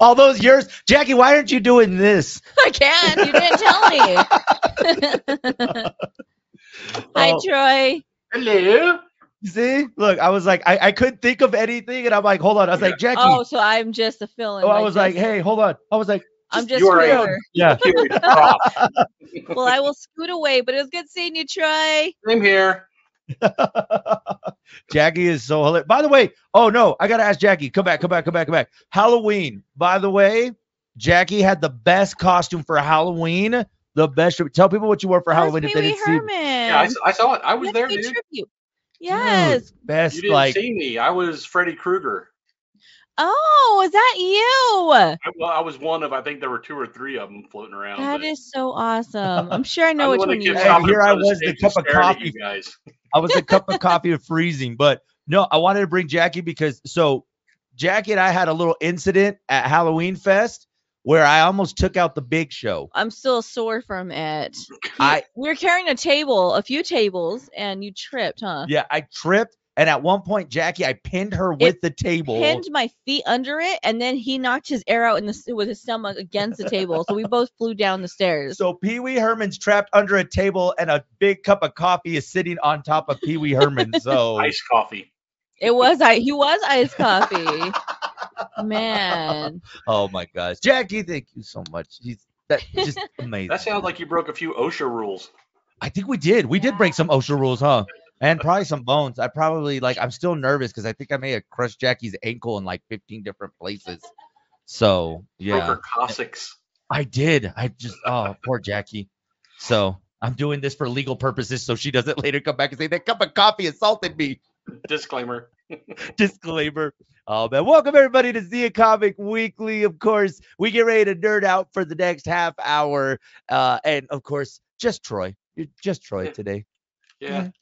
All those years, Jackie. Why aren't you doing this? I can't. You didn't tell me. Hi, Oh, Troy. Hello. see, look, I was like, I, I couldn't think of anything, and I'm like, hold on. I was like, Jackie. Oh, so I'm just a fill-in. oh, I was like, hey, hold on. I was like, I'm just you are a- yeah. Well, I will scoot away, but it was good seeing you, Troy. Same here. Jackie is so hilarious. By the way, oh no, I gotta ask Jackie. Come back, come back, come back, come back. Halloween. By the way, Jackie had the best costume for Halloween. The best. Tell people what you wore for Halloween if they Wee didn't see. Herman. Yeah, I, s- I saw it. I was Let's there, pay dude. tribute. Yes. Best You didn't like see me. I was Freddy Krueger. Oh, is that you? I, well, I was one of. I think there were two or three of them floating around. That but is so awesome. I'm sure I know I'm which one you kept Hey, here I was, the cup of coffee. Guys. I was a cup of coffee of freezing. But no, I wanted to bring Jackie because so Jackie and I had a little incident at Halloween Fest where I almost took out the big show. I'm still sore from it. I We were carrying a table, a few tables, and you tripped, huh? yeah, I tripped. And at one point, Jackie, I pinned her with the table. Pinned my feet under it, and then he knocked his air out in the with his stomach against the table. So we both flew down the stairs. So Pee Wee Herman's trapped under a table, and a big cup of coffee is sitting on top of Pee Wee Herman. So Iced coffee. It was I. He was iced coffee. Man, oh my gosh, Jackie, thank you so much. He's that just amazing. That sounds like you broke a few OSHA rules. I think we did. We did break some OSHA rules, huh? And probably some bones. I probably like. I'm still nervous because I think I may have crushed Jackie's ankle in like 15 different places. So yeah, her Cossacks. I did. I just oh poor Jackie. So I'm doing this for legal purposes, so she doesn't later come back and say that cup of coffee assaulted me. Disclaimer. Disclaimer. Oh man, welcome everybody to Zia Comic Weekly. Of course, we get ready to nerd out for the next half hour, uh, and of course, just Troy. You're just Troy Yeah. today. Yeah. Just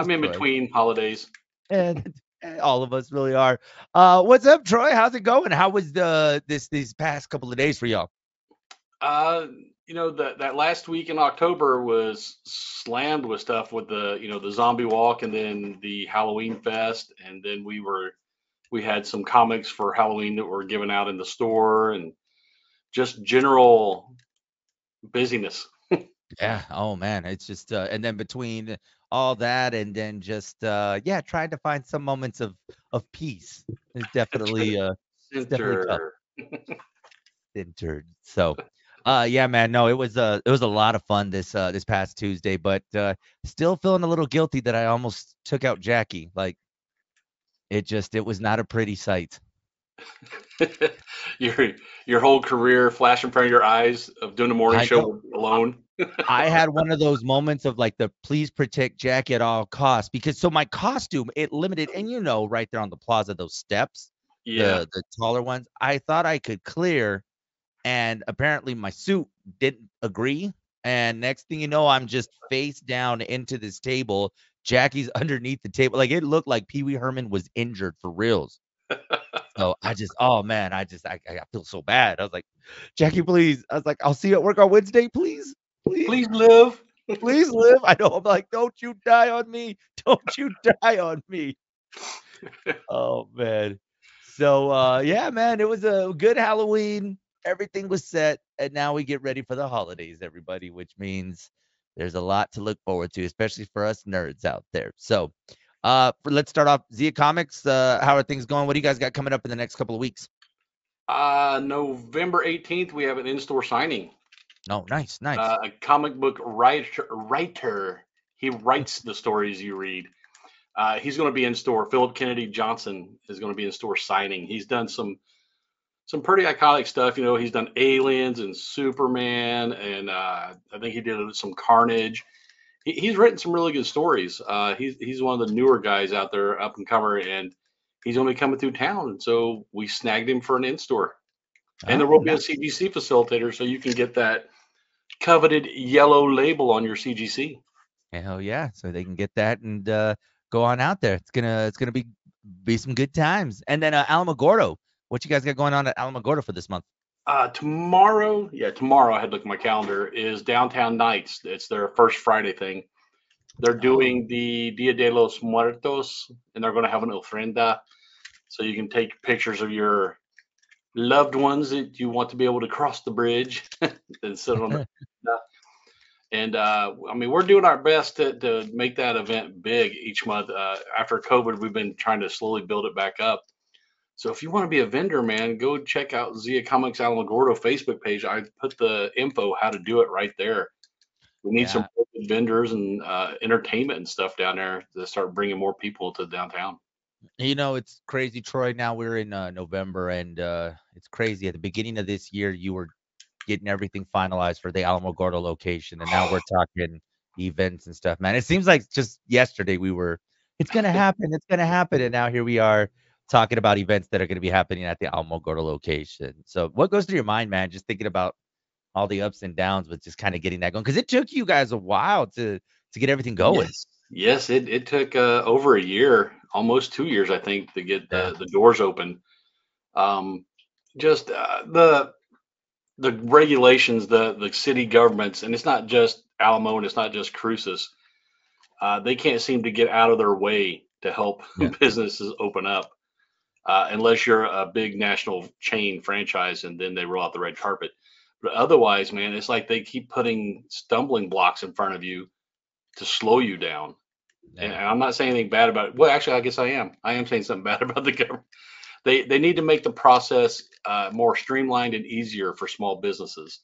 I'm in Troy. between holidays. and all of us really are. Uh, what's up, Troy? How's it going? How was the this these past couple of days for y'all? Uh, you know that that last week in October was slammed with stuff with the you know the zombie walk and then the Halloween fest and then we were we had some comics for Halloween that were given out in the store and just general busyness. Yeah. Oh man, it's just uh, and then between all that and then just uh, yeah, trying to find some moments of of peace is definitely uh definitely tough. Centered. So, uh, yeah, man, no, it was uh, it was a lot of fun this uh this past Tuesday, but uh, still feeling a little guilty that I almost took out Jackie. Like, it just it was not a pretty sight. your your whole career flash in front of your eyes of doing a morning I show alone. I had one of those moments of like the please protect Jackie at all costs because so my costume it limited and you know right there on the plaza those steps Yeah. the the taller ones I thought I could clear and apparently my suit didn't agree and next thing you know I'm just face down into this table Jackie's underneath the table like it looked like Pee Wee Herman was injured for reals so I just oh man I just I, I feel so bad I was like Jackie please I was like I'll see you at work on Wednesday please please Please live. please live. I know. I'm like, don't you die on me. Don't you die on me. oh man. So uh yeah, man, it was a good Halloween. Everything was set, and now we get ready for the holidays, everybody, which means there's a lot to look forward to, especially for us nerds out there. So uh for, let's start off Zia Comics. Uh how are things going? What do you guys got coming up in the next couple of weeks? Uh, November 18th, we have an in-store signing. Oh, nice, nice. Uh, a comic book writer, writer. He writes the stories you read. Uh, he's going to be in store. Philip Kennedy Johnson is going to be in store signing. He's done some some pretty iconic stuff. You know, he's done Aliens and Superman, and uh, I think he did some Carnage. He, he's written some really good stories. Uh, he's he's one of the newer guys out there, up and comer, and he's only coming through town. And so we snagged him for an in store. And there Oh, will be a nice. CGC facilitator, so you can get that coveted yellow label on your CGC. Hell yeah! So they can get that and uh, go on out there. It's gonna it's gonna be be some good times. And then uh, Alamogordo, what you guys got going on at Alamogordo for this month? Uh, tomorrow, yeah, tomorrow I had to look at my calendar is Downtown Nights. It's their first Friday thing. They're doing the Dia de los Muertos, and they're going to have an ofrenda, so you can take pictures of your loved ones that you want to be able to cross the bridge and sit on. The, and uh, I mean, we're doing our best to, to make that event big each month. Uh, after COVID, we've been trying to slowly build it back up. So if you want to be a vendor, man, go check out Zia Comics Alamogordo Facebook page. I put the info how to do it right there. We need some vendors and uh, entertainment and stuff down there to start bringing more people to downtown. You know, it's crazy, Troy. Now we're in uh, November, and uh, it's crazy. At the beginning of this year, you were getting everything finalized for the Alamogordo location, and now we're talking events and stuff. Man, it seems like just yesterday we were, it's gonna happen, it's gonna happen, and now here we are talking about events that are gonna be happening at the Alamogordo location. So, what goes through your mind, man? Just thinking about all the ups and downs with just kind of getting that going because it took you guys a while to to get everything going. Yes, yes it, it took uh, over a year, almost two years, I think, to get the, the doors open. Um, just uh, the the regulations, the the city governments, and it's not just Alamo and it's not just Cruces. Uh, they can't seem to get out of their way to help yeah. businesses open up, uh, unless you're a big national chain franchise, and then they roll out the red carpet. But otherwise, man, it's like they keep putting stumbling blocks in front of you to slow you down. And I'm not saying anything bad about it. Well, actually, I guess I am. I am saying something bad about the government. They they need to make the process uh, more streamlined and easier for small businesses.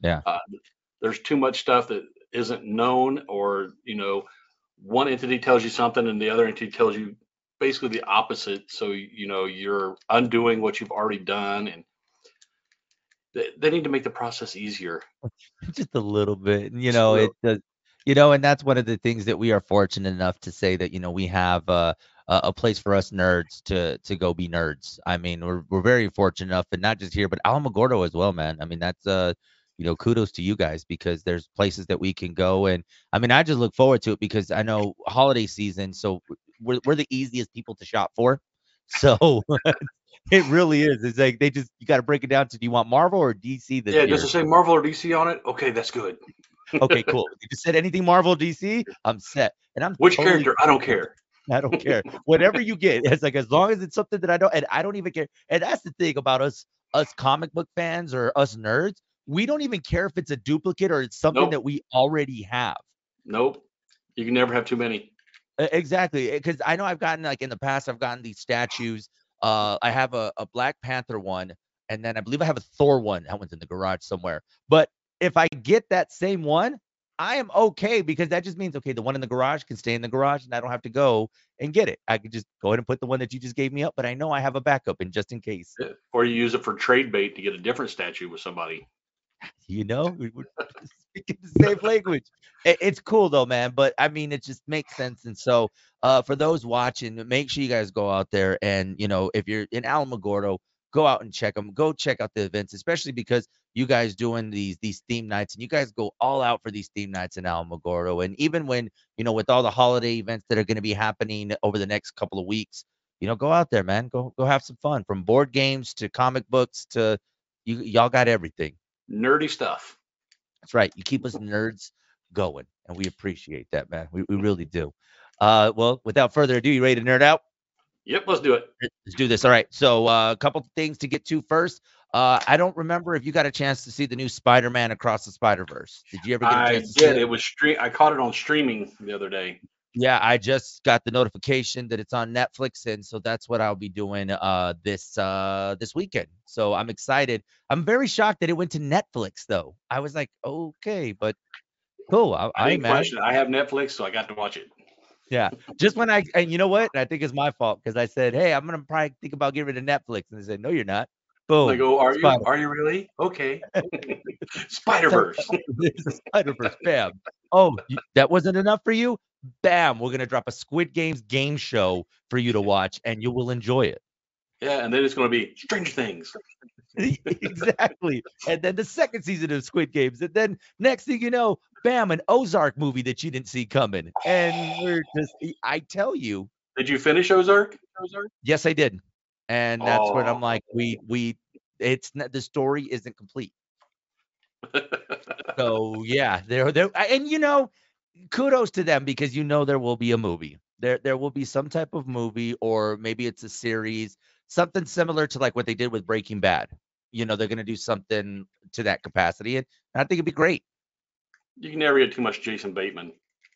Yeah. Uh, there's too much stuff that isn't known, or you know, one entity tells you something and the other entity tells you basically the opposite. So you know you're undoing what you've already done, and they, need to make the process easier. Just a little bit, you know. It does, you know, and that's one of the things that we are fortunate enough to say that you know we have uh, a place for us nerds to to go be nerds. I mean, we're we're very fortunate enough, and not just here, but Alamogordo as well, man. I mean, that's uh, you know, kudos to you guys because there's places that we can go, and I mean, I just look forward to it because I know holiday season, so we're we're the easiest people to shop for. So it really is. It's like they just you got to break it down to do you want Marvel or DC this yeah, year? does it say Marvel or DC on it? Okay, that's good. Okay, cool. If you said anything Marvel DC, I'm set. And I'm which totally character? I don't care. I don't care. Whatever you get, it's like as long as it's something that I don't, and I don't even care. And that's the thing about us, us comic book fans or us nerds. We don't even care if it's a duplicate or it's something nope. that we already have. Nope. You can never have too many. Exactly, because I know I've gotten like in the past, I've gotten these statues uh, I have a, a Black Panther one, and then I believe I have a Thor one. That one's in the garage somewhere. But if I get that same one, I am okay because that just means okay, the one in the garage can stay in the garage, and I don't have to go and get it. I could just go ahead and put the one that you just gave me up, but I know I have a backup in just in case. Or you use it for trade bait to get a different statue with somebody. You know, we are speaking the same language. It's cool though, man. But I mean, it just makes sense. And so, uh, for those watching, make sure you guys go out there and you know, if you're in Alamogordo, go out and check them. Go check out the events, especially because you guys doing these these theme nights and you guys go all out for these theme nights in Alamogordo. And even when you know, with all the holiday events that are going to be happening over the next couple of weeks, you know, go out there, man. Go go have some fun. From board games to comic books to you, y'all got everything nerdy stuff. That's right. You keep us nerds going, and we appreciate that, man. We, we really do. Uh, well, without further ado, you ready to nerd out? Yep, let's do it. Let's do this. All right. So, uh, a couple things to get to first. Uh, I don't remember if you got a chance to see the new Spider-Man Across the Spider-Verse. Did you ever get a chance? I did. It? it was stream. I caught it on streaming the other day. Yeah, I just got the notification that it's on Netflix, and so that's what I'll be doing uh this uh this weekend. So I'm excited. I'm very shocked that it went to Netflix though. I was like, okay, but cool. I, I, I. I have Netflix, so I got to watch it. Yeah, just when I and you know what? I think it's my fault because I said, hey, I'm gonna probably think about giving it to Netflix, and they said, no, you're not. Boom. I go, are Spider- you? Are you really? Okay. Spider Verse. Spider Verse. Bam. Oh, that wasn't enough for you? bam, we're gonna drop a Squid Games game show for you to watch, and you will enjoy it. Yeah, and then it's gonna be Stranger Things. exactly. And then the second season of Squid Games, and then next thing you know, bam, an Ozark movie that you didn't see coming. And we're just, I tell you. Did you finish Ozark? Ozark? Yes, I did. And that's oh. when I'm oh. like, we, we, it's not, the story isn't complete. so yeah, there, there, and you know, kudos to them because you know there will be a movie. There there will be some type of movie or maybe it's a series something similar to like what they did with Breaking Bad. You know, they're gonna do something to that capacity, and I think it'd be great. You can never get too much Jason Bateman.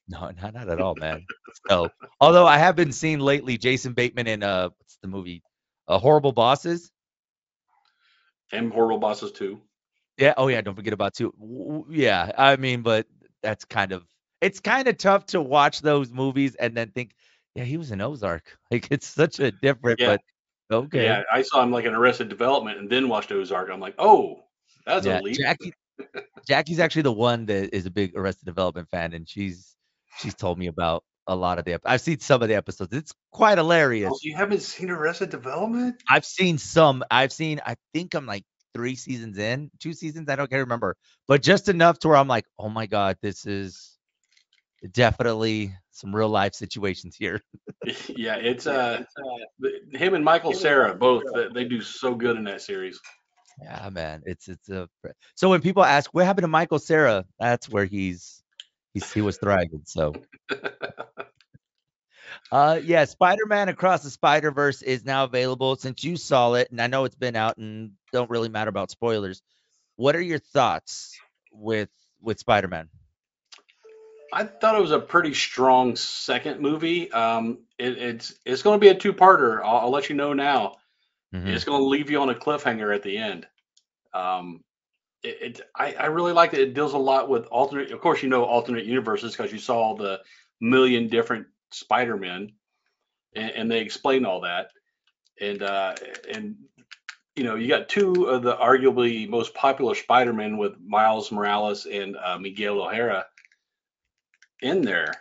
No, not, not at all, man. So, although I have been seeing lately Jason Bateman in uh, what's the movie? Uh, Horrible Bosses. And Horrible Bosses too. Yeah. Oh yeah. Don't forget about two. Yeah. I mean, but that's kind of it's kind of tough to watch those movies and then think, yeah, he was in Ozark. Like it's such a different, Yeah. but okay. Yeah, I saw him like in Arrested Development and then watched Ozark. I'm like, oh, that's Yeah, a leap. Jackie. Jackie's actually the one that is a big Arrested Development fan, and she's she's told me about a lot of the. ep- I've seen some of the episodes. It's quite oh, hilarious. Oh, you haven't seen Arrested Development? I've seen some. I've seen. I think I'm like three seasons in, two seasons. I don't can't remember, but just enough to where I'm like, oh my god, this is definitely some real life situations here. yeah, it's uh, the- him and Michael Cera both. They, they do so good in that series. Yeah, man, it's it's a. So when people ask what happened to Michael Cera, that's where he's he's he was thriving. So. Uh yeah, Spider-Man Across the Spider-Verse is now available since you saw it, and I know it's been out and don't really matter about spoilers. What are your thoughts with with Spider-Man? I thought it was a pretty strong second movie. Um, it, it's it's going to be a two-parter. I'll, I'll let you know now. Mhm. It's going to leave you on a cliffhanger at the end. Um, it, it I, I really liked it. It deals a lot with alternate. Of course, you know alternate universes because you saw the million different Spider-Men, and, and they explain all that. And uh, and you know you got two of the arguably most popular Spider-Men with Miles Morales and uh, Miguel O'Hara in there,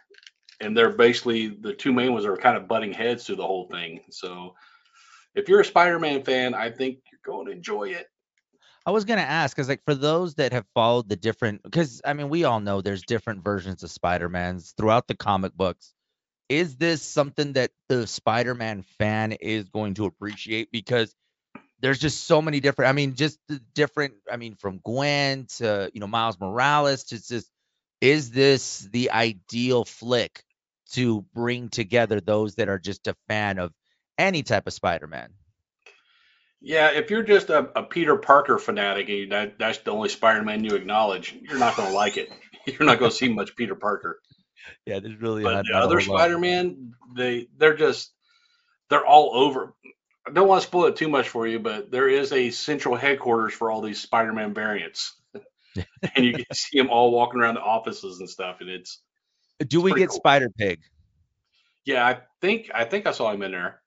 and they're basically the two main ones are kind of butting heads through the whole thing. So if you're a Spider-Man fan, I think you're going to enjoy it. I was gonna ask, because like for those that have followed the different, because I mean we all know there's different versions of Spider-Mans throughout the comic books. Is this something that the Spider-Man fan is going to appreciate? Because there's just so many different. I mean, just the different. I mean, from Gwen to you know Miles Morales to just, is this the ideal flick to bring together those that are just a fan of any type of Spider-Man? Yeah, if you're just a, a Peter Parker fanatic and that, that's the only Spider-Man you acknowledge, you're not going to like it. You're not going to see much Peter Parker. Yeah, there's really But not- the not other. Spider-Man, they they're just they're all over. I don't want to spoil it too much for you, but there is a central headquarters for all these Spider-Man variants, and you can see them all walking around the offices and stuff. And it's Do we get cool. Spider Pig? yeah, I think I think I saw him in there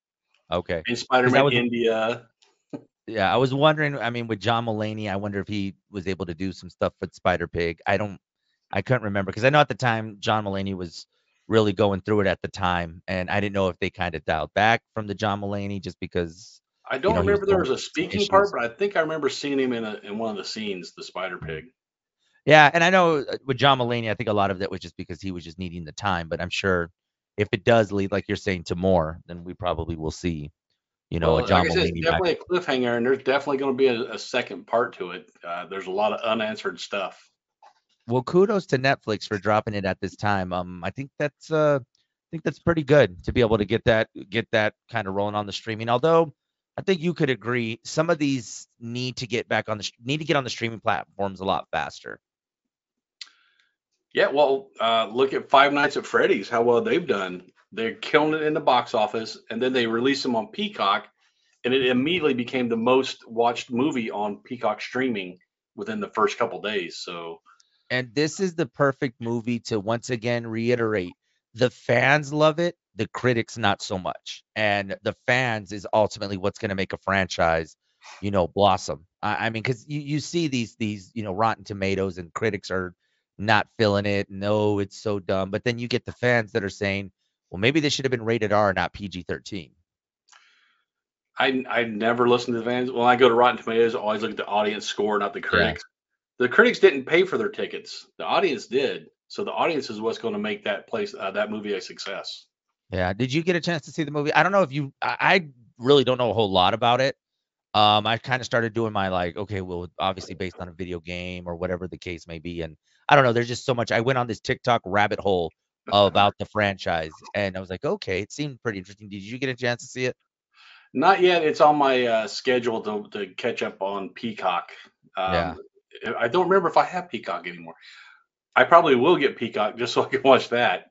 Okay. in Spider-Man was- India. Yeah, I was wondering. I mean, with John Mulaney, I wonder if he was able to do some stuff with Spider Pig. I don't, I couldn't remember because I know at the time John Mulaney was really going through it at the time, and I didn't know if they kind of dialed back from the John Mulaney just because. I don't know, he was remember there was a speaking part, but I think I remember seeing him in a, in one of the scenes, the Spider Pig. Yeah, and I know uh, with John Mulaney, I think a lot of that was just because he was just needing the time. But I'm sure if it does lead, like you're saying, to more, then we probably will see, you know, Well, a John like said, it's Mulaney back. definitely a cliffhanger, and there's definitely going to be a, a second part to it. Uh, there's a lot of unanswered stuff. Well, kudos to Netflix for dropping it at this time. Um, I think that's uh, I think that's pretty good to be able to get that get that kind of rolling on the streaming. Although I think you could agree, some of these need to get back on the need to get on the streaming platforms a lot faster. Yeah, well, uh, look at Five Nights at Freddy's, how well they've done. They're killing it in the box office, and then they released them on Peacock, and it immediately became the most watched movie on Peacock streaming within the first couple days. So, And this is the perfect movie to once again reiterate the fans love it, the critics not so much. And the fans is ultimately what's going to make a franchise, you know, blossom. I, I mean, because you, you see these these you know Rotten Tomatoes and critics are not feeling it. No, it's so dumb. But then you get the fans that are saying, well, maybe this should have been rated R, not PG thirteen. I I never listen to the fans. When I go to Rotten Tomatoes, I always look at the audience score, not the critics. The critics didn't pay for their tickets; the audience did. So the audience is what's going to make that place uh, that movie a success. Yeah. Did you get a chance to see the movie? I don't know if you. I, I really don't know a whole lot about it. Um, I kind of started doing my like, okay, well, obviously based on a video game or whatever the case may be, and I don't know. There's just so much. I went on this TikTok rabbit hole about the franchise, and I was like, okay, it seemed pretty interesting. Did you get a chance to see it? Not yet. It's on my uh, schedule to, to catch up on Peacock. Um, Yeah. I don't remember if I have Peacock anymore. I probably will get Peacock just so I can watch that.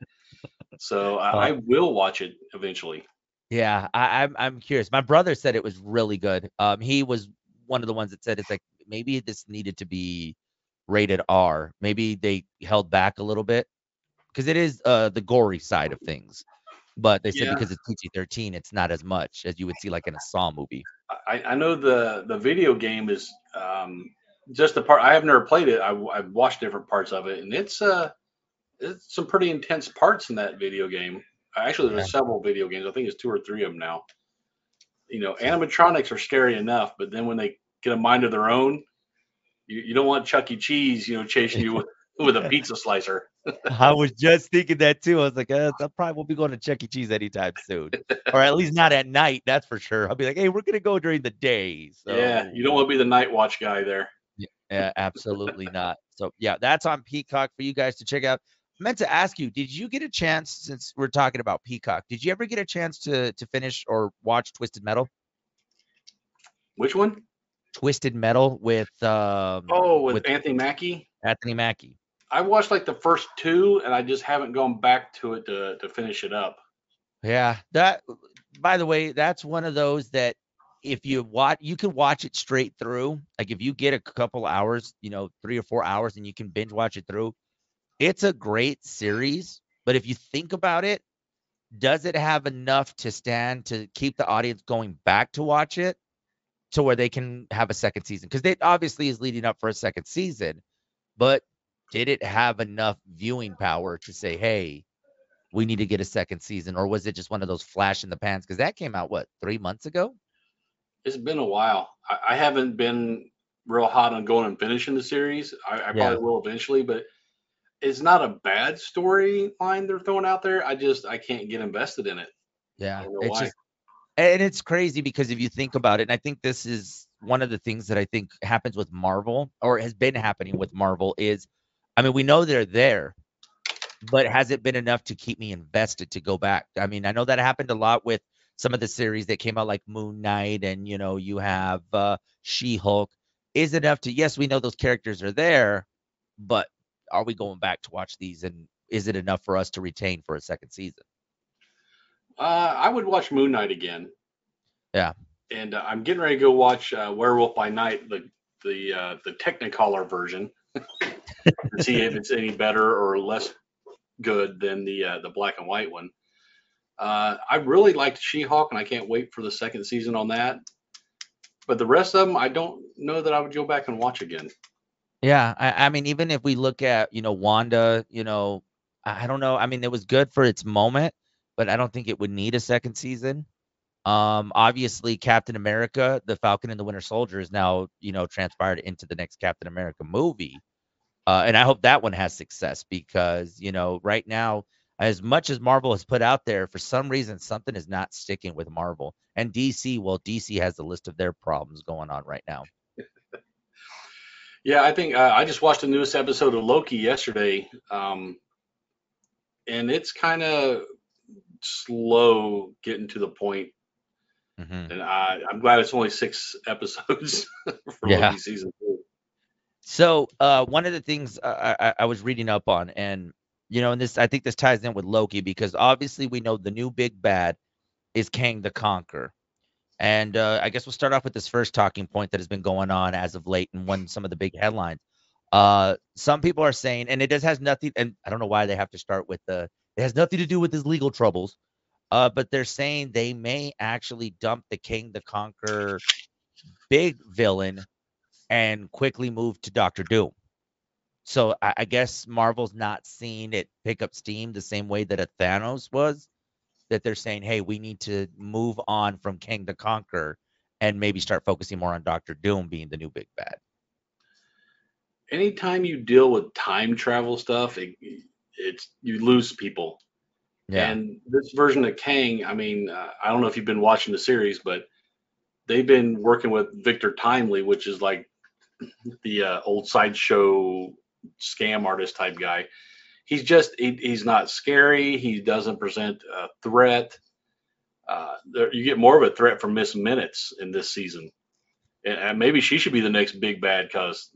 So I, I will watch it eventually. Yeah, I, I'm I'm curious. My brother said it was really good. Um, he was one of the ones that said it's like maybe this needed to be rated R. Maybe they held back a little bit because it is uh the gory side of things. But they said Yeah. because it's PG-13, it's not as much as you would see like in a Saw movie. I, I know the the video game is um, just the part I have never played it. I, have watched different parts of it, and it's uh it's some pretty intense parts in that video game. Actually, there's several video games. I think it's two or three of them now. You know, animatronics are scary enough, but then when they get a mind of their own, you, you don't want Chuck E. Cheese, you know, chasing you with, with a pizza slicer. I was just thinking that too. I was like, uh, I probably won't be going to Chuck E. Cheese anytime soon, or at least not at night. That's for sure. I'll be like, hey, we're gonna go during the day. So yeah, you don't want to be the night watch guy there. Yeah, absolutely not. So yeah, that's on Peacock for you guys to check out. I meant to ask you, did you get a chance since we're talking about Peacock? Did you ever get a chance to to finish or watch Twisted Metal? Which one? Twisted Metal with um Oh, with, with- Anthony Mackie. Anthony Mackie. I watched like the first two, and I just haven't gone back to it to to finish it up. Yeah, that by the way, that's one of those that if you watch you can watch it straight through. Like if you get a couple hours, you know, 3 or 4 hours and you can binge watch it through. It's a great series, but if you think about it, does it have enough to stand to keep the audience going back to watch it to where they can have a second season? Cuz it obviously is leading up for a second season, but did it have enough viewing power to say, "Hey, we need to get a second season or was it just one of those flash in the pans because that came out what three months ago It's been a while. I, I haven't been real hot on going and finishing the series. I, I Yeah. probably will eventually, but it's not a bad storyline they're throwing out there. I just I can't get invested in it. yeah it's why. just and it's crazy because if you think about it and i think this is one of the things that i think happens with marvel or has been happening with marvel is i mean we know they're there but has it been enough to keep me invested to go back? I mean i know that happened a lot with some of the series that came out like moon knight and you know you have uh she-hulk. Is enough to yes we know those characters are there but are we going back to watch these and is it enough for us to retain for a second season Uh, I would watch Moon Knight again. Yeah. And uh, I'm getting ready to go watch uh, Werewolf by Night, the the uh, the Technicolor version, to see if it's any better or less good than the uh, the black and white one. Uh, I really liked She-Hulk, and I can't wait for the second season on that. But the rest of them, I don't know that I would go back and watch again. Yeah, I, I mean, even if we look at, you know, Wanda, you know, I I don't know. I mean, it was good for its moment, but I don't think it would need a second season. Um, obviously, Captain America, the Falcon and the Winter Soldier is now, you know, transpired into the next Captain America movie. Uh, and I hope that one has success because, you know, right now, as much as Marvel has put out there, for some reason, something is not sticking with Marvel. And DC, well, DC has a list of their problems going on right now. Yeah, I think uh, I just watched the newest episode of Loki yesterday, um, and it's kind of slow getting to the point. Mhm. And I, I'm glad it's only six episodes for Yeah. Loki season two. So uh, one of the things I, I, I was reading up on, and you know, and this I think this ties in with Loki because obviously we know the new big bad is Kang the Conqueror, and uh, I guess we'll start off with this first talking point that has been going on as of late and one some of the big headlines. Uh, some people are saying, and it just has nothing, and I don't know why they have to start with the. It has nothing to do with his legal troubles, uh, but they're saying they may actually dump the Kang the Conqueror big villain and quickly move to Doctor Doom. So I, I guess Marvel's not seeing it pick up steam the same way that a Thanos was. That they're saying, hey, we need to move on from Kang the Conqueror and maybe start focusing more on Doctor Doom being the new big bad. Anytime you deal with time travel stuff, it, it's you lose people. Yeah. And this version of Kang, I mean, uh, I don't know if you've been watching the series, but they've been working with Victor Timely, which is like the uh, old sideshow scam artist type guy. He's just he, he's not scary. He doesn't present a threat. uh, there, you get more of a threat from Miss Minutes in this season, and, and maybe she should be the next big bad because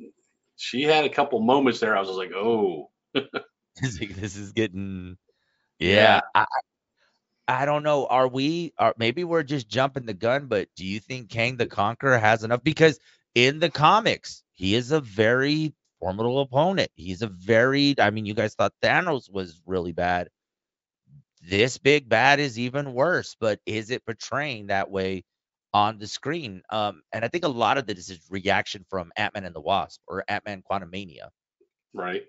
she had a couple moments there. I was just like, oh, this is getting Yeah. yeah. I, I don't know. Are we? Are maybe we're just jumping the gun? But do you think Kang the Conqueror has enough? Because in the comics, he is a very formidable opponent. He's a very. I mean, you guys thought Thanos was really bad. This big bad is even worse. But is it portraying that way on the screen? Um, and I think a lot of this is reaction from Ant Man and the Wasp or Ant Man Quantumania. right.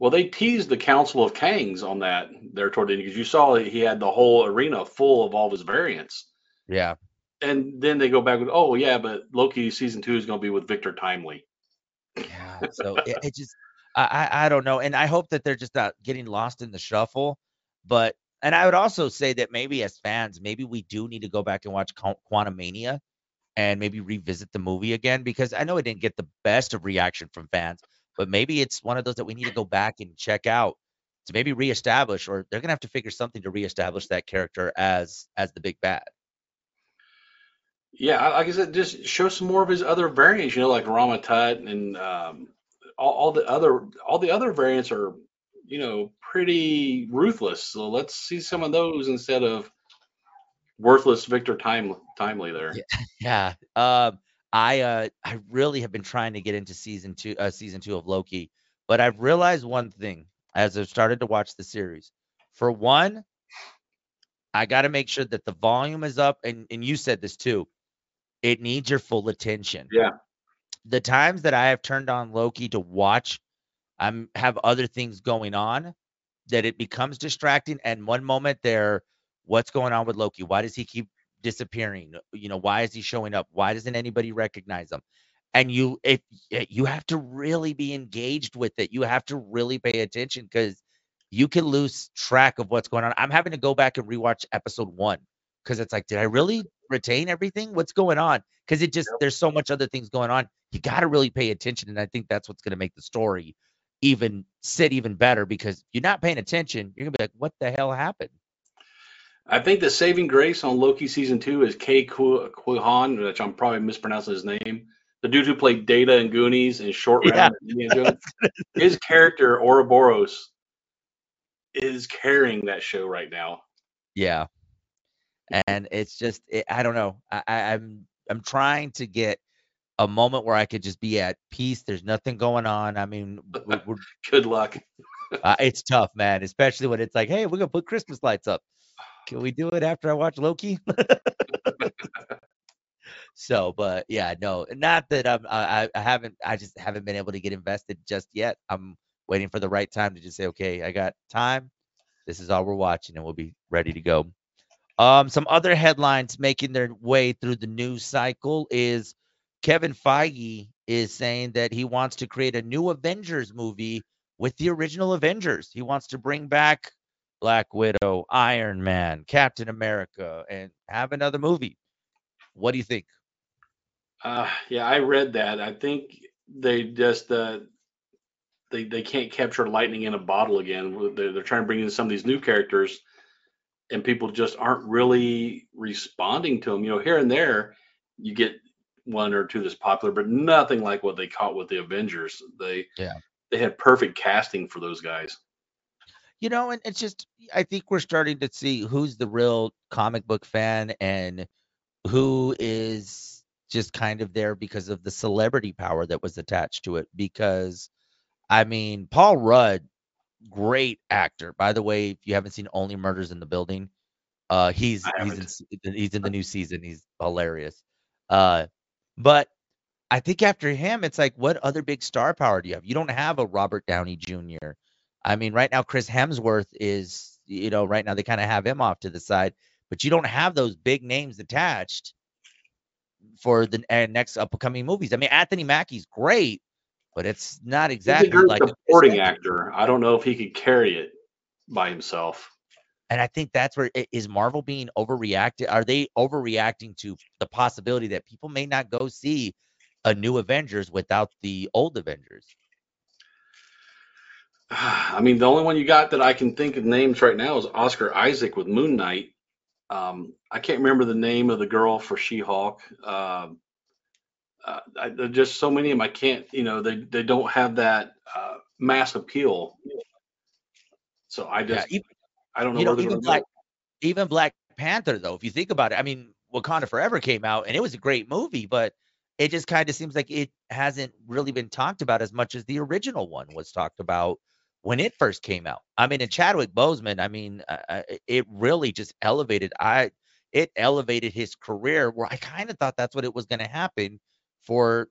Well, they teased the Council of Kangs on that there toward the end because you saw that he had the whole arena full of all of his variants. Yeah. And then they go back with, oh, yeah, but Loki season two is going to be with Victor Timely. Yeah, so it, it just I, I don't know, and I hope that they're just not getting lost in the shuffle. But and I would also say that maybe as fans, maybe we do need to go back and watch Qu- Quantumania and maybe revisit the movie again because I know it didn't get the best of reaction from fans, but maybe it's one of those that we need to go back and check out to maybe reestablish, or they're gonna have to figure something to reestablish that character as as the big bad. Yeah, I- like I said, just show some more of his other variants, you know, like Rama Tut and um, all, all the other all the other variants are, you know, pretty ruthless. So let's see some of those instead of worthless Victor Time Timely there. Yeah. Um, I uh I really have been trying to get into season two uh season two of Loki, but I've realized one thing as I've started to watch the series. For one, I gotta make sure that the volume is up, and, and you said this too. It needs your full attention. Yeah. The times that I have turned on Loki to watch, I'm have other things going on that it becomes distracting. And one moment there, what's going on with Loki? Why does he keep disappearing? You know, why is he showing up? Why doesn't anybody recognize him? And you, if you have to really be engaged with it, you have to really pay attention because you can lose track of what's going on. I'm having to go back and rewatch episode one because it's like, did I really retain everything? What's going on? Because it just there's so much other things going on. You got to really pay attention, and I think that's what's going to make the story even sit even better because you're not paying attention, you're gonna be like, what the hell happened? I think the saving grace on Loki season two is Kei Ku- Kuhan, which I'm probably mispronouncing his name. The dude who played Data and Goonies and Short Yeah. Round. and His character Ouroboros is carrying that show right now. Yeah. And it's just it, I don't know. I, I, I'm I'm trying to get a moment where I could just be at peace. There's nothing going on. I mean, Good luck. uh, it's tough, man. Especially when it's like, hey, we're gonna put Christmas lights up. Can we do it after I watch Loki? so, but yeah, no, not that I'm. I, I haven't. I just haven't been able to get invested just yet. I'm waiting for the right time to just say, okay, I got time. This is all we're watching, and we'll be ready to go. Um, some other headlines making their way through the news cycle is Kevin Feige is saying that he wants to create a new Avengers movie with the original Avengers. He wants to bring back Black Widow, Iron Man, Captain America, and have another movie. What do you think? Uh, yeah, I read that. I think they just uh, they they can't capture lightning in a bottle again. They're, they're trying to bring in some of these new characters, and people just aren't really responding to them. You know, here and there, you get one or two that's popular, but nothing like what they caught with the Avengers. They Yeah. they had perfect casting for those guys. You know, and it's just I think we're starting to see who's the real comic book fan and who is just kind of there because of the celebrity power that was attached to it. Because I mean, Paul Rudd, great actor. By the way, if you haven't seen Only Murders in the Building, uh, he's he's in, he's in the new season. He's hilarious. Uh, but I think after him, it's like, what other big star power do you have? You don't have a Robert Downey Jr. I mean, right now, Chris Hemsworth is, you know, right now they kind of have him off to the side, but you don't have those big names attached for the uh, next upcoming movies. I mean, Anthony Mackie's great, but it's not exactly like a supporting actor. I don't know if he could carry it by himself. And I think that's where is Marvel being overreacted? Are they overreacting to the possibility that people may not go see a new Avengers without the old Avengers? I mean, the only one you got that I can think of names right now is Oscar Isaac with Moon Knight. Um, I can't remember the name of the girl for She-Hulk. Um, uh, I, just so many of them. I can't, you know, they they don't have that uh, mass appeal. So I Yeah, just even, I don't know you know, even Black, go. even Black Panther, though, if you think about it, I mean, Wakanda Forever came out and it was a great movie, but it just kind of seems like it hasn't really been talked about as much as the original one was talked about when it first came out. I mean, and Chadwick Boseman, I mean, uh, uh, it really just elevated. I it elevated his career where I kind of thought that's what it was going to happen for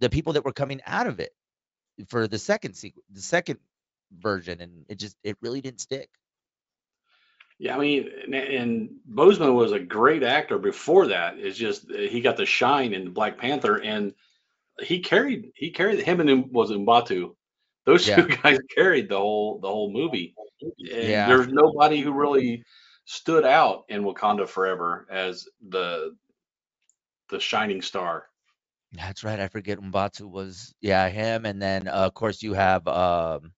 the people that were coming out of it for the second sequel, the second version, and it just it really didn't stick. Yeah, I mean, and, and Boseman was a great actor before that. It's just uh, he got the shine in Black Panther, and he carried he carried him and him was Umbatu. Those Yeah. two guys carried the whole the whole movie. And Yeah. there's nobody who really stood out in Wakanda Forever as the the shining star. That's right. I forget Mbatu was yeah him, and then uh, of course you have um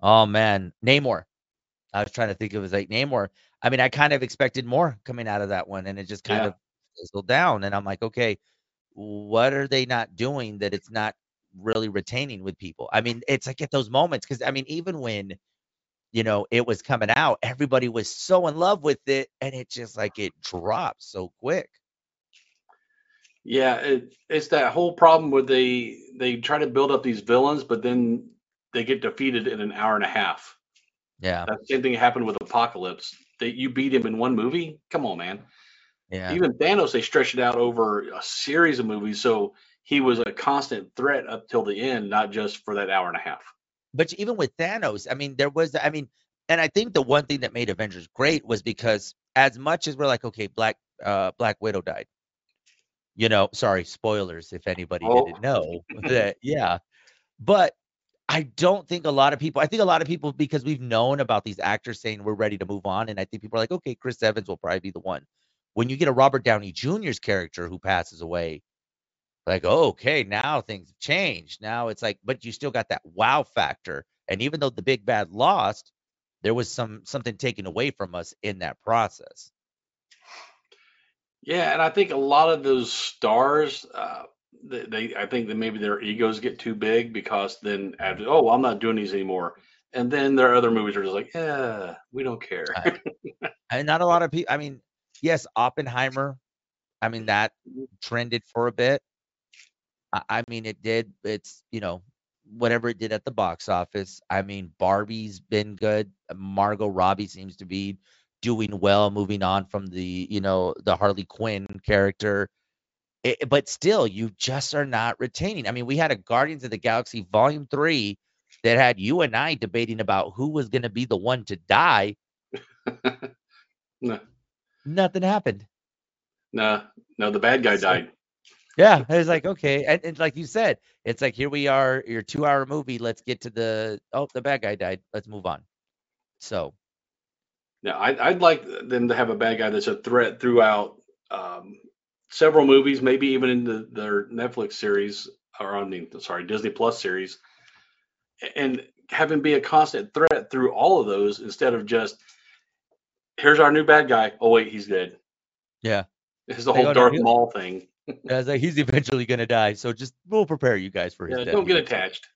oh man Namor. I was trying to think of his like Namor. I mean, I kind of expected more coming out of that one, and it just kind Yeah. of fizzled down. And I'm like, okay, what are they not doing that it's not really retaining with people? I mean, it's like at those moments because I mean, even when you know it was coming out, everybody was so in love with it, and it just like it dropped so quick. Yeah, it, it's that whole problem where they they try to build up these villains, but then they get defeated in an hour and a half. Yeah, That same thing happened with Apocalypse. That you beat him in one movie? Come on, man. yeah. Even Thanos, they stretched it out over a series of movies, so he was a constant threat up till the end, not just for that hour and a half. But even with Thanos, I mean, there was, I mean, and I think the one thing that made Avengers great was because as much as we're like, okay, Black uh Black Widow died. You know, sorry, spoilers if anybody Oh. didn't know that, yeah. But I don't think a lot of people, I think a lot of people, because we've known about these actors saying we're ready to move on, and I think people are like, okay, Chris Evans will probably be the one. When you get a Robert Downey Jr.'s character who passes away, like, oh, okay, now things have changed. Now it's like, but you still got that wow factor. And even though the big bad lost, there was some something taken away from us in that process. Yeah, and I think a lot of those stars, uh, they, they I think that maybe their egos get too big because then after, oh, well, I'm not doing these anymore, and then their other movies are just like, yeah, we don't care. And not a lot of people. I mean, yes, Oppenheimer. I mean, that trended for a bit. I, I mean, it did. It's you know whatever it did at the box office. I mean, Barbie's been good. Margot Robbie seems to be doing well, moving on from the you know the Harley Quinn character. It, but still, you just are not retaining. I mean, we had a Guardians of the Galaxy Volume Three that had you and I debating about who was going to be the one to die. no, Nothing happened. no, no, the bad guy So- died. Yeah, it was like okay, and, and like you said, it's like here we are, your two-hour movie. Let's get to the oh, the bad guy died. Let's move on. So Now, I'd, I'd like them to have a bad guy that's a threat throughout um, several movies, maybe even in the, their Netflix series or on the sorry Disney Plus series, and have him be a constant threat through all of those instead of just here's our new bad guy. Oh wait, he's dead. Yeah. It's the Like, whole Darth Maul thing. I was like, he's eventually gonna die. So just we'll prepare you guys for his Yeah, death. don't get attached.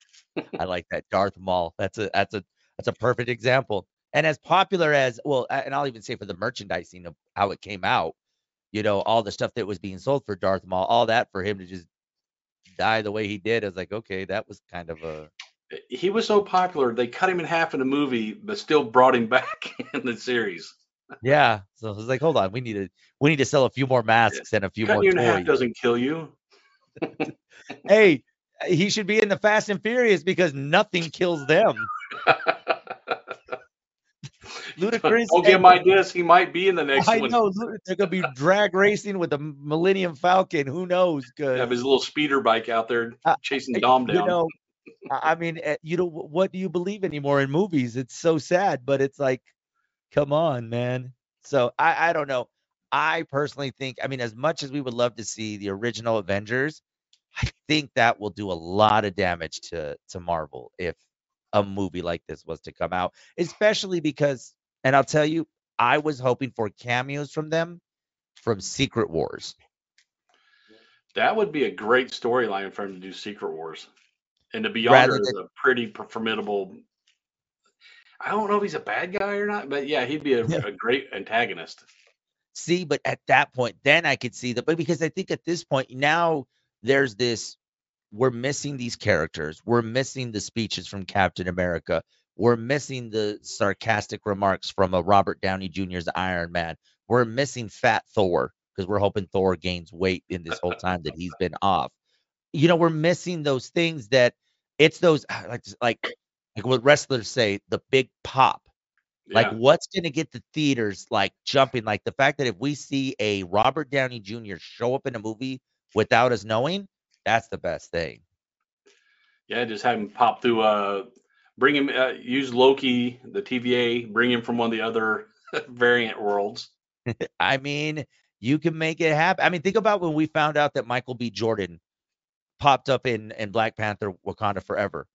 I like that Darth Maul. That's a that's a that's a perfect example. And as popular as well, and I'll even say for the merchandising of how it came out, you know, all the stuff that was being sold for Darth Maul, all that for him to just die the way he did, I was like, okay, that was kind of a He was so popular they cut him in half in the movie, but still brought him back in the series. Yeah. So I was like, hold on, we need to we need to sell a few more masks and a few Cutting more you in half doesn't kill you. Hey, he should be in the Fast and Furious because nothing kills them. Ludacris Don't give him ideas. He might be in the next I one. know they're gonna be drag racing with the Millennium Falcon. Who knows? 'cause- Have his little speeder bike out there Uh, chasing Hey, Dom You know, I mean, eh, you know, what do you believe anymore in movies? It's so sad, but it's like, come on, man. So I, I don't know. I personally think, I mean, as much as we would love to see the original Avengers, I think that will do a lot of damage to to Marvel if a movie like this was to come out, especially because, and I'll tell you, I was hoping for cameos from them from Secret Wars. That would be a great storyline for him to do Secret Wars. And the Rather Beyonder is than a pretty formidable. I don't know if he's a bad guy or not, but yeah, he'd be a, Yeah. a great antagonist. see, but at that point, then I could see that. But because I think at this point now there's this, we're missing these characters. We're missing the speeches from Captain America. We're missing the sarcastic remarks from a Robert Downey Jr.'s Iron Man. We're missing Fat Thor because we're hoping Thor gains weight in this whole time that he's been off. You know, we're missing those things that it's those like like like what wrestlers say, the big pop. Like what's going to get the theaters like jumping? Like the fact that if we see a Robert Downey Jr. show up in a movie without us knowing, that's the best thing. Yeah, just have him pop through. Uh, bring him. Uh, use Loki, the TVA. Bring him from one of the other variant worlds. I mean, you can make it happen. I mean, think about when we found out that Michael B. Jordan popped up in in Black Panther: Wakanda Forever.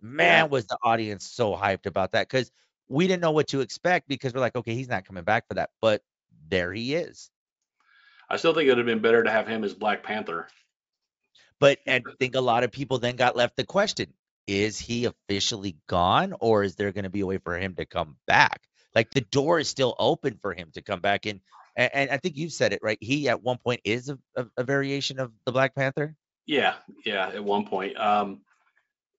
Man, was the audience so hyped about that because we didn't know what to expect because we're like, okay, he's not coming back for that, but there he is. I still think it would have been better to have him as Black Panther. But I think a lot of people then got left the question: Is he officially gone, or is there going to be a way for him to come back? Like the door is still open for him to come back. And, and I think you said it right. He at one point is a, a, a variation of the Black Panther. Yeah, yeah, at one point. Um,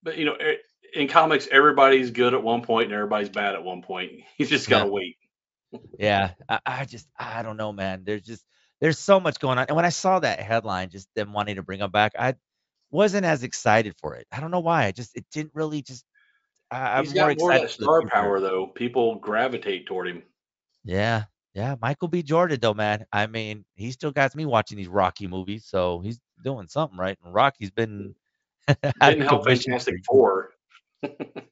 but you know, e- in comics, everybody's good at one point and everybody's bad at one point. You just gotta wait. Yeah, I, I just I don't know, man. There's just there's so much going on. And when I saw that headline, just them wanting to bring him back, I wasn't as excited for it. I don't know why. I just it didn't really just. I, I'm He's more got more of excited that star power, though. People gravitate toward him. Yeah, yeah. Michael B. Jordan, though, man. I mean, he still got me watching these Rocky movies, so he's doing something right. And Rocky's been Didn't help Fantastic Four.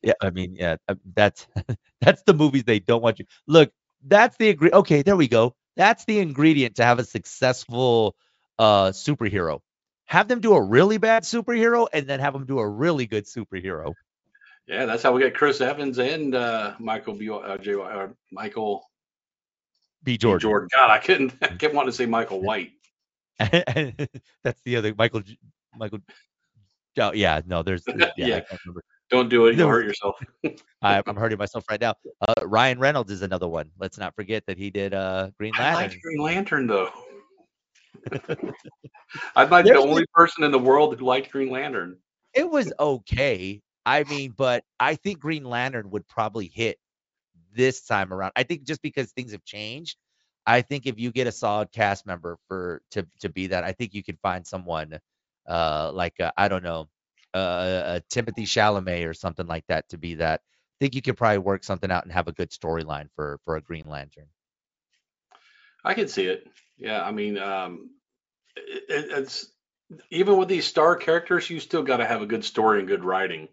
Yeah, I mean, yeah, uh, that's that's the movies they don't want you. Look, that's the agree. Okay, there we go. That's the ingredient to have a successful uh superhero. Have them do a really bad superhero, and then have them do a really good superhero. Yeah, that's how we get Chris Evans and uh, Michael B. Uh, J. Uh, Michael B. B. Jordan. Jordan. God, I couldn't. I kept wanting to say Michael White. that's the other Michael. Michael. Oh yeah, no, there's yeah, Yeah. I can't remember. Don't do it. You'll hurt yourself. I, I'm hurting myself right now. Uh, Ryan Reynolds is another one. Let's not forget that he did uh, Green Lantern. Liked Green Lantern though. I'm like There's the only person in the world who liked Green Lantern. It was okay. I mean, but I think Green Lantern would probably hit this time around. I think just because things have changed, I think if you get a solid cast member for to to be that, I think you can find someone uh like uh, I don't know, uh, uh Timothée Chalamet or something like that to be that. I think you could probably work something out and have a good storyline for for a Green Lantern. I could see it. Yeah, I mean, um, it, it- it's even with these star characters, you still got to have a good story and good writing,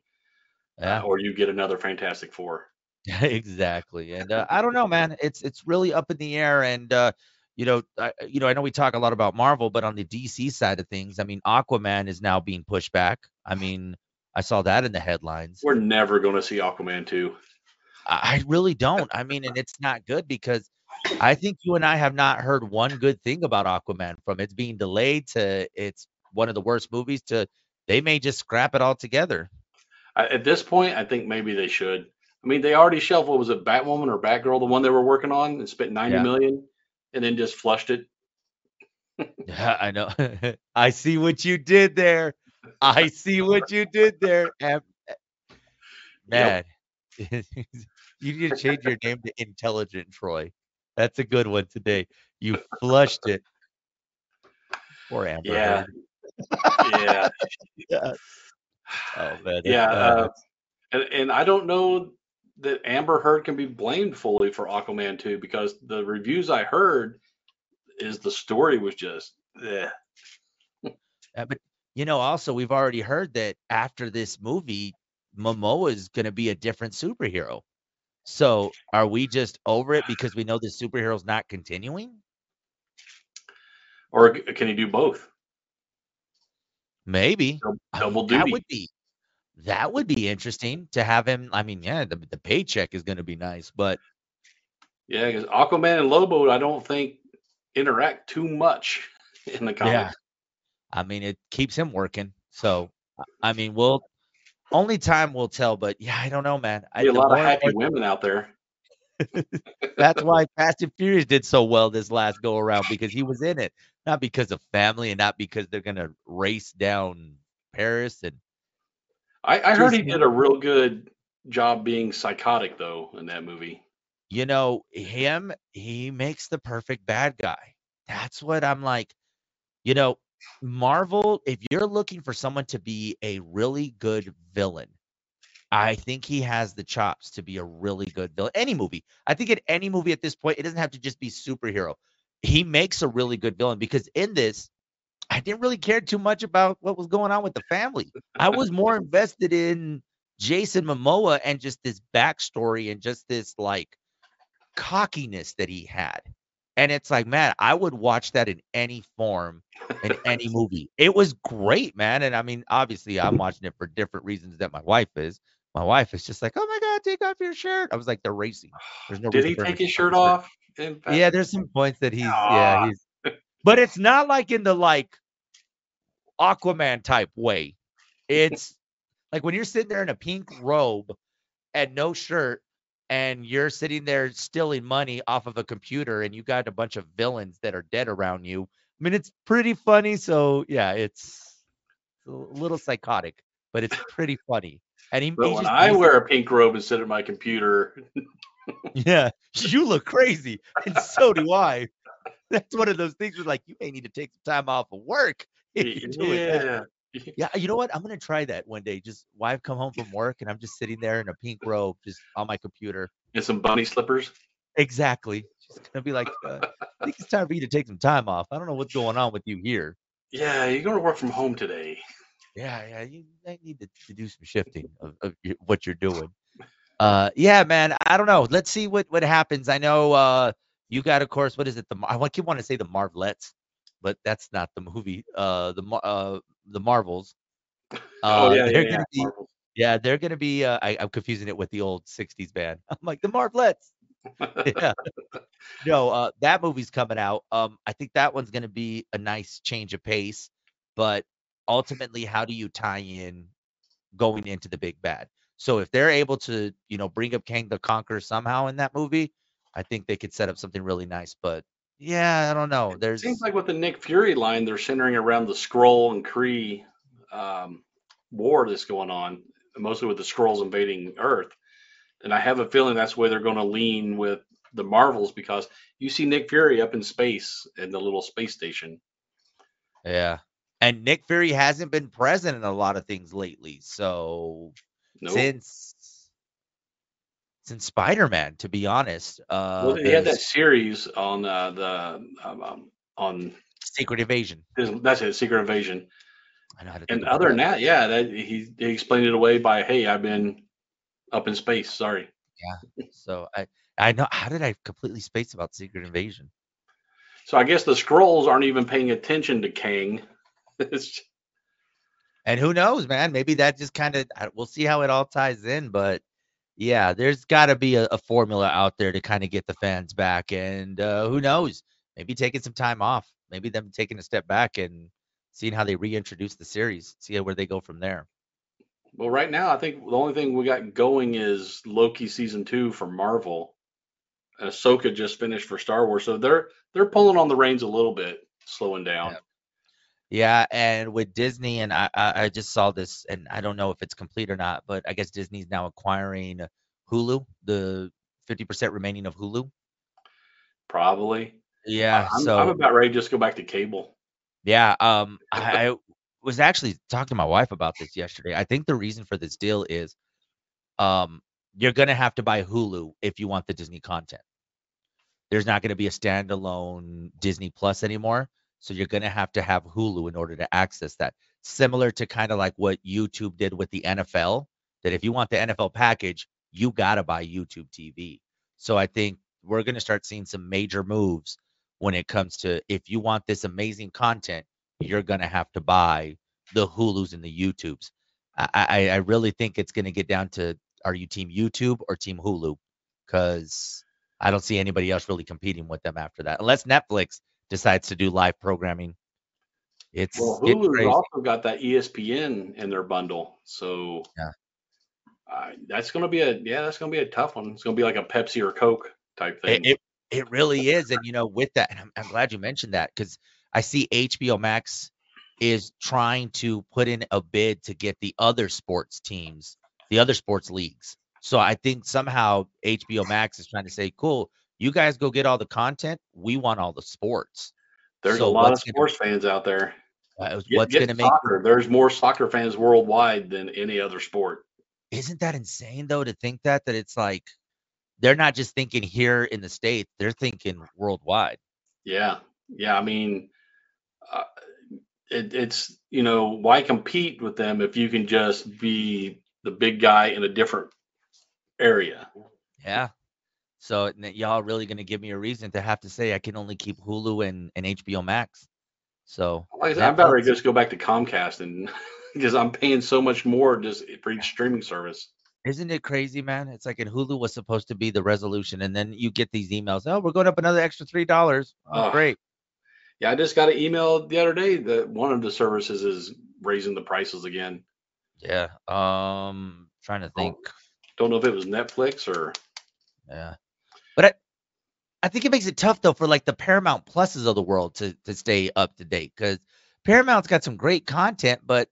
uh, or you get another Fantastic Four. exactly and uh, i don't know man it's it's really up in the air and uh you know I, you know i know we talk a lot about marvel but on the dc side of things i mean aquaman is now being pushed back i mean i saw that in the headlines We're never going to see Aquaman two. i really don't i mean and it's not good because i think you and i have not heard one good thing about aquaman from it's being delayed to it's one of the worst movies to they may just scrap it all together. at this point, I think maybe they should. I mean, they already shelved what was it, Batwoman or Batgirl, the one they were working on, and spent ninety Yeah. million, and then just flushed it. Yeah, I know. I see what you did there. I see what you did there. Man, you need to change your name to Intelligent Troy. That's a good one today. You flushed it. Poor Amber. Yeah. Yeah, Yeah. Oh man. yeah, uh, uh, and, and I don't know that Amber Heard can be blamed fully for Aquaman two because the reviews I heard is the story was just eh. uh, but you know, also we've already heard that after this movie, Momoa is going to be a different superhero. So are we just over it because we know the superhero's not continuing? or can he do both? Maybe. Double mean, That would be that would be interesting to have him. I mean, yeah, the, the paycheck is going to be nice, but Yeah, because Aquaman and Lobo, I don't think interact too much in the comics. Yeah. I mean, it keeps him working. So, I- mean, we'll only time will tell. But yeah, I don't know, man. I, a lot of happy women out there. That's why Fast and Furious did so well this last go around because he was in it, not because of family and not because they're gonna race down Paris and I, I heard he did a real good job being psychotic though in that movie. you know him he makes the perfect bad guy. That's what i'm like you know marvel if you're looking for someone to be a really good villain i think he has the chops to be a really good villain. Any movie. I think in any movie at this point it doesn't have to just be superhero. He makes a really good villain because in this i didn't really care too much about what was going on with the family i was more invested in jason momoa and just this backstory and just this like cockiness that he had. And it's like, man, I would watch that in any form, in any movie. It was great, man. And I mean, obviously, I'm watching it for different reasons that my wife is. My wife is just like, oh my God, take off your shirt. I was like, they're racing. There's no Did he take his shirt off? Yeah, there's some points that he's, Aw. yeah, he's, but it's not like in the like Aquaman type way. It's like when you're sitting there in a pink robe and no shirt and you're sitting there stealing money off of a computer and you got a bunch of villains that are dead around you. I mean, it's pretty funny. So yeah, it's a little psychotic, but it's pretty funny. And he, But he when I wear a pink robe and sit at my computer, yeah, you look crazy, and so do I. That's one of those things where like you may need to take some time off of work if you're doing that. yeah, Yeah, you know what? I'm gonna try that one day. Just wife come home from work and I'm just sitting there in a pink robe, just on my computer. and some bunny slippers. Exactly. She's gonna be like, uh, I think it's time for you to take some time off. I don't know what's going on with you here. Yeah, you're going to work from home today. Yeah, yeah, you might need to, to do some shifting of, of your, what you're doing. Uh, yeah, man. I don't know. Let's see what what happens. I know uh you got, of course, what is it? The I keep wanting to say the Marvelettes, but that's not the movie. Uh, the uh the Marvels. Uh, oh yeah, yeah, they're yeah. gonna be Marvel. Yeah, they're gonna be. Uh, I, I'm confusing it with the old '60s band. I'm like the Marvelettes. Yeah. no, uh, that movie's coming out. Um, I think that one's gonna be a nice change of pace, but ultimately, how do you tie in going into the big bad? So if they're able to, you know, bring up Kang the Conqueror somehow in that movie, I think they could set up something really nice. But yeah, I don't know. It seems like with the Nick Fury line, they're centering around the Skrull and Kree um, war that's going on, mostly with the Skrulls invading Earth. And I have a feeling that's where they're going to lean with the Marvels because you see Nick Fury up in space in the little space station. yeah. And Nick Fury hasn't been present in a lot of things lately. So No, since since Spider-Man, to be honest. Uh, well, he had that series on uh, the um, um, on Secret Invasion. that's it, Secret Invasion. I know how to. And other than that, yeah, that he, he explained it away by, "Hey, I've been up in space. Sorry." Yeah. So I I know how did I completely space about Secret Invasion? So I guess the Skrulls aren't even paying attention to Kang. It's- And who knows, man? Maybe that just kind of we'll see how it all ties in. But yeah, there's got to be a, a formula out there to kind of get the fans back. And uh, who knows? Maybe taking some time off. Maybe them taking a step back and seeing how they reintroduce the series. See where they go from there. well, right now, I think the only thing we got going is Loki season two for Marvel. And Ahsoka just finished for Star Wars, so they're they're pulling on the reins a little bit, slowing down. Yeah. Yeah, and with Disney, and I, I just saw this, and I don't know if it's complete or not, but I guess Disney's now acquiring Hulu, the 50% remaining of Hulu. Probably. Yeah, I'm, so I'm about ready to just go back to cable. yeah, um, I, I was actually talking to my wife about this yesterday. I think the reason for this deal is, um, you're gonna have to buy Hulu if you want the Disney content. There's not gonna be a standalone Disney Plus anymore, so you're gonna have to have Hulu in order to access that. Similar to kind of like what YouTube did with the NFL, that if you want the NFL package, you gotta buy YouTube TV. So I think we're gonna start seeing some major moves when it comes to if you want this amazing content, you're gonna have to buy the Hulus and the YouTubes. I, I, I really think it's gonna get down to are you team YouTube or team Hulu? Because I don't see anybody else really competing with them after that, unless Netflix decides to do live programming. It's Well, getting Hulu's crazy. also got that ESPN in their bundle, so Yeah. uh, that's gonna be a yeah, that's gonna be a tough one. It's gonna be like a Pepsi or Coke type thing. It, it it really is, and you know, with that, and I'm, I'm glad you mentioned that because I see HBO Max is trying to put in a bid to get the other sports teams, the other sports leagues. So I think somehow HBO Max is trying to say, "Cool, you guys go get all the content. We want all the sports." There's so a lot of what's gonna- sports fans out there. Uh, what's going to make soccer. There's more soccer fans worldwide than any other sport. isn't that insane though to think that that it's like they're not just thinking here in the states, they're thinking worldwide. Yeah, yeah. I mean, uh, it, it's you know why compete with them if you can just be the big guy in a different area. Yeah. So y'all really gonna give me a reason to have to say I can only keep Hulu and, and HBO Max. So Like I I'm about to just go back to Comcast and because I'm paying so much more just for each streaming service. isn't it crazy, man? It's like in Hulu was supposed to be the resolution, and then you get these emails. Oh, we're going up another extra three dollars. Oh, great. Yeah, I just got an email the other day that one of the services is raising the prices again. Yeah. Um, trying to think. Don't know if it was Netflix or Yeah. But I, I think it makes it tough though for like the Paramount Pluses of the world to to stay up to date because Paramount's got some great content, but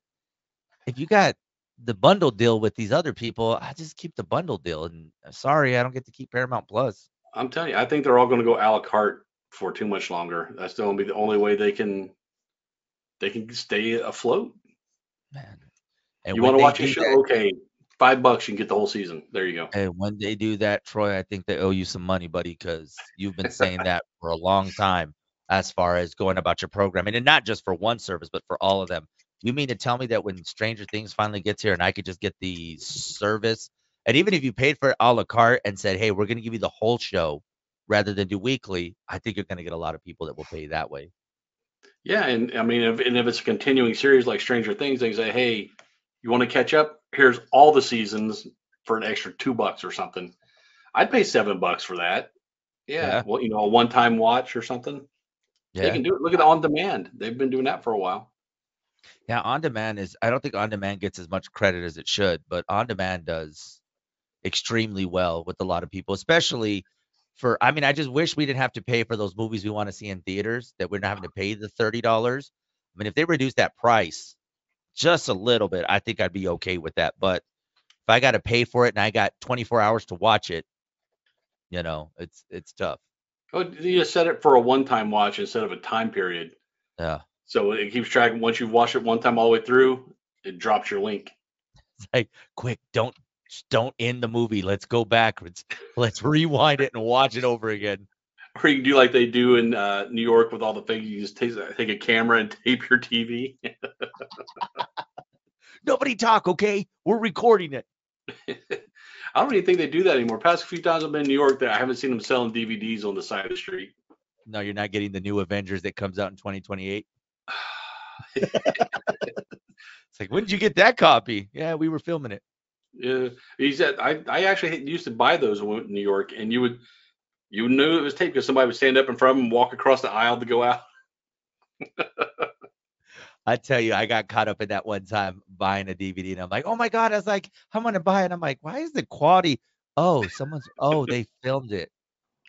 if you got the bundle deal with these other people, I just keep the bundle deal. And uh, sorry, I don't get to keep Paramount Plus. I'm telling you, I think they're all going to go a la carte for too much longer. That's going to be the only way they can they can stay afloat. Man. And you want to watch a show? that- Okay, five bucks, you can get the whole season. There you go. And when they do that, Troy, I think they owe you some money, buddy, because you've been saying that for a long time as far as going about your programming, and not just for one service, but for all of them. You mean to tell me that when Stranger Things finally gets here and I could just get the service, and even if you paid for it a la carte and said, hey, we're going to give you the whole show rather than do weekly, I think you're going to get a lot of people that will pay that way. Yeah, and I mean, if, and if it's a continuing series like Stranger Things, they say, hey, you want to catch up? Here's all the seasons for an extra two bucks or something. I'd pay seven bucks for that. Yeah, Yeah. well, you know, a one-time watch or something. Yeah. They can do it. Look at the on demand. They've been doing that for a while. Yeah, on demand is I don't think on demand gets as much credit as it should, but on demand does extremely well with a lot of people, especially for I mean, I just wish we didn't have to pay for those movies we want to see in theaters, that we're not having to pay the $30. I mean, if they reduce that price just a little bit, I think I'd be okay with that. But if I got to pay for it and I got 24 hours to watch it, you know, it's it's tough. Oh, you just set it for a one-time watch instead of a time period. Yeah. So it keeps track. Once you've watched it one time all the way through, it drops your link. It's like, quick, don't don't end the movie. Let's go backwards. Let's rewind it and watch it over again. Or you can do like they do in uh, New York with all the things. You just take, take a camera and tape your TV. Nobody talk, okay? We're recording it. I don't even think they do that anymore. Past few times I've been in New York, that I haven't seen them selling DVDs on the side of the street. No, you're not getting the new Avengers that comes out in 2028. It's like, when did you get that copy? Yeah, we were filming it. Yeah, he said I, I actually used to buy those when we went to New York, and you would you knew it was taped because somebody would stand up in front of them and walk across the aisle to go out. I tell you, I got caught up in that one time buying a DVD, and I'm like, oh my god! I was like, I'm gonna buy it. I'm like, why is the quality? Oh, someone's. Oh, they filmed it.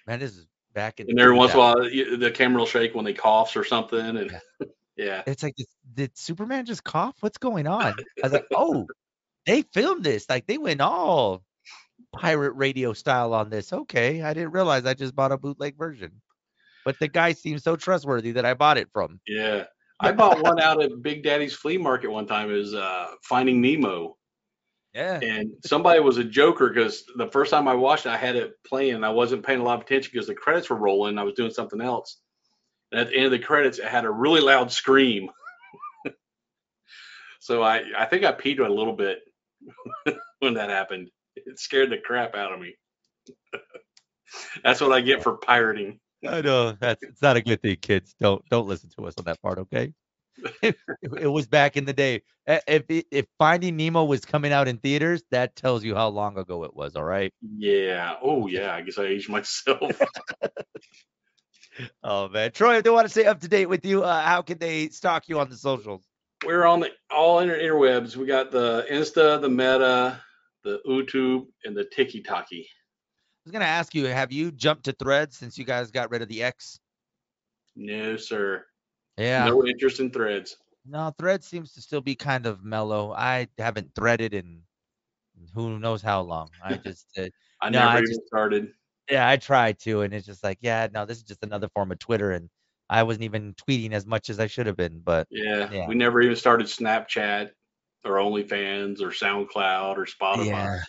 Man, this is back in. And every once in a while, the camera will shake when they coughs or something, and yeah, It's like, did, did Superman just cough? What's going on? I was like, oh, they filmed this. Like they went all pirate radio style on this. Okay, I didn't realize I just bought a bootleg version. But the guy seems so trustworthy that I bought it from. yeah. I bought one out at Big Daddy's flea market one time. It was uh, Finding Nemo, Yeah. and somebody was a joker because the first time I watched it, I had it playing, and I wasn't paying a lot of attention because the credits were rolling. I was doing something else, and at the end of the credits, it had a really loud scream. so I, I think I peed a little bit when that happened. It scared the crap out of me. That's what I get for pirating. I know that's it's not a good thing, kids. Don't don't listen to us on that part, okay? it, it was back in the day. Uh, If if Finding Nemo was coming out in theaters, that tells you how long ago it was. All right. Yeah. Oh yeah. I guess I aged myself. Oh man, Troy, if they want to stay up to date with you, uh, how can they stalk you on the socials? We're on the all inter interwebs. We got the Insta, the Meta, the YouTube, and the Tiki Taki. I was gonna ask you, have you jumped to Threads since you guys got rid of the X? No, sir. Yeah. No interest in threads. No, Threads seems to still be kind of mellow. I haven't threaded in who knows how long. I just, uh, I No, never I even just- started. yeah, I tried to, and it's just like, yeah, no, this is just another form of Twitter, and I wasn't even tweeting as much as I should have been. But Yeah, Yeah. we never even started Snapchat or OnlyFans or SoundCloud or Spotify. yeah,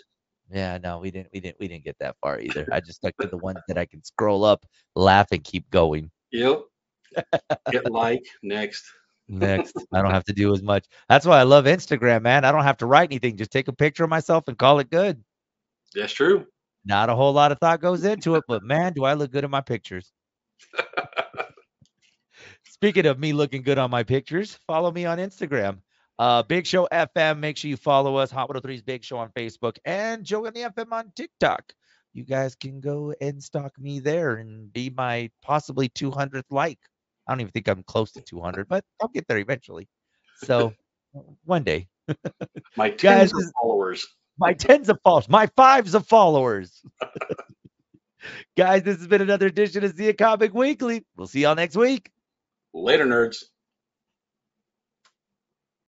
yeah, no, we didn't, we didn't, we didn't get that far either. I just stuck to the ones that I can scroll up, laugh, and keep going. Yep. Get like next. Next, I don't have to do as much. That's why I love Instagram, man. I don't have to write anything; just take a picture of myself and call it good. That's true. Not a whole lot of thought goes into it, but man, do I look good in my pictures. Speaking of me looking good on my pictures, follow me on Instagram. Uh, Big Show FM. Make sure you follow us. Hot 103's Big Show on Facebook and Joe and the FM on TikTok. You guys can go and stalk me there and be my possibly 200th like. I don't even think I'm close to 200, but I'll get there eventually. So one day, My Guys, tens of followers. my tens of followers, my fives of followers. Guys, this has been another edition of Zia Comic Weekly. We'll see y'all next week. Later, nerds.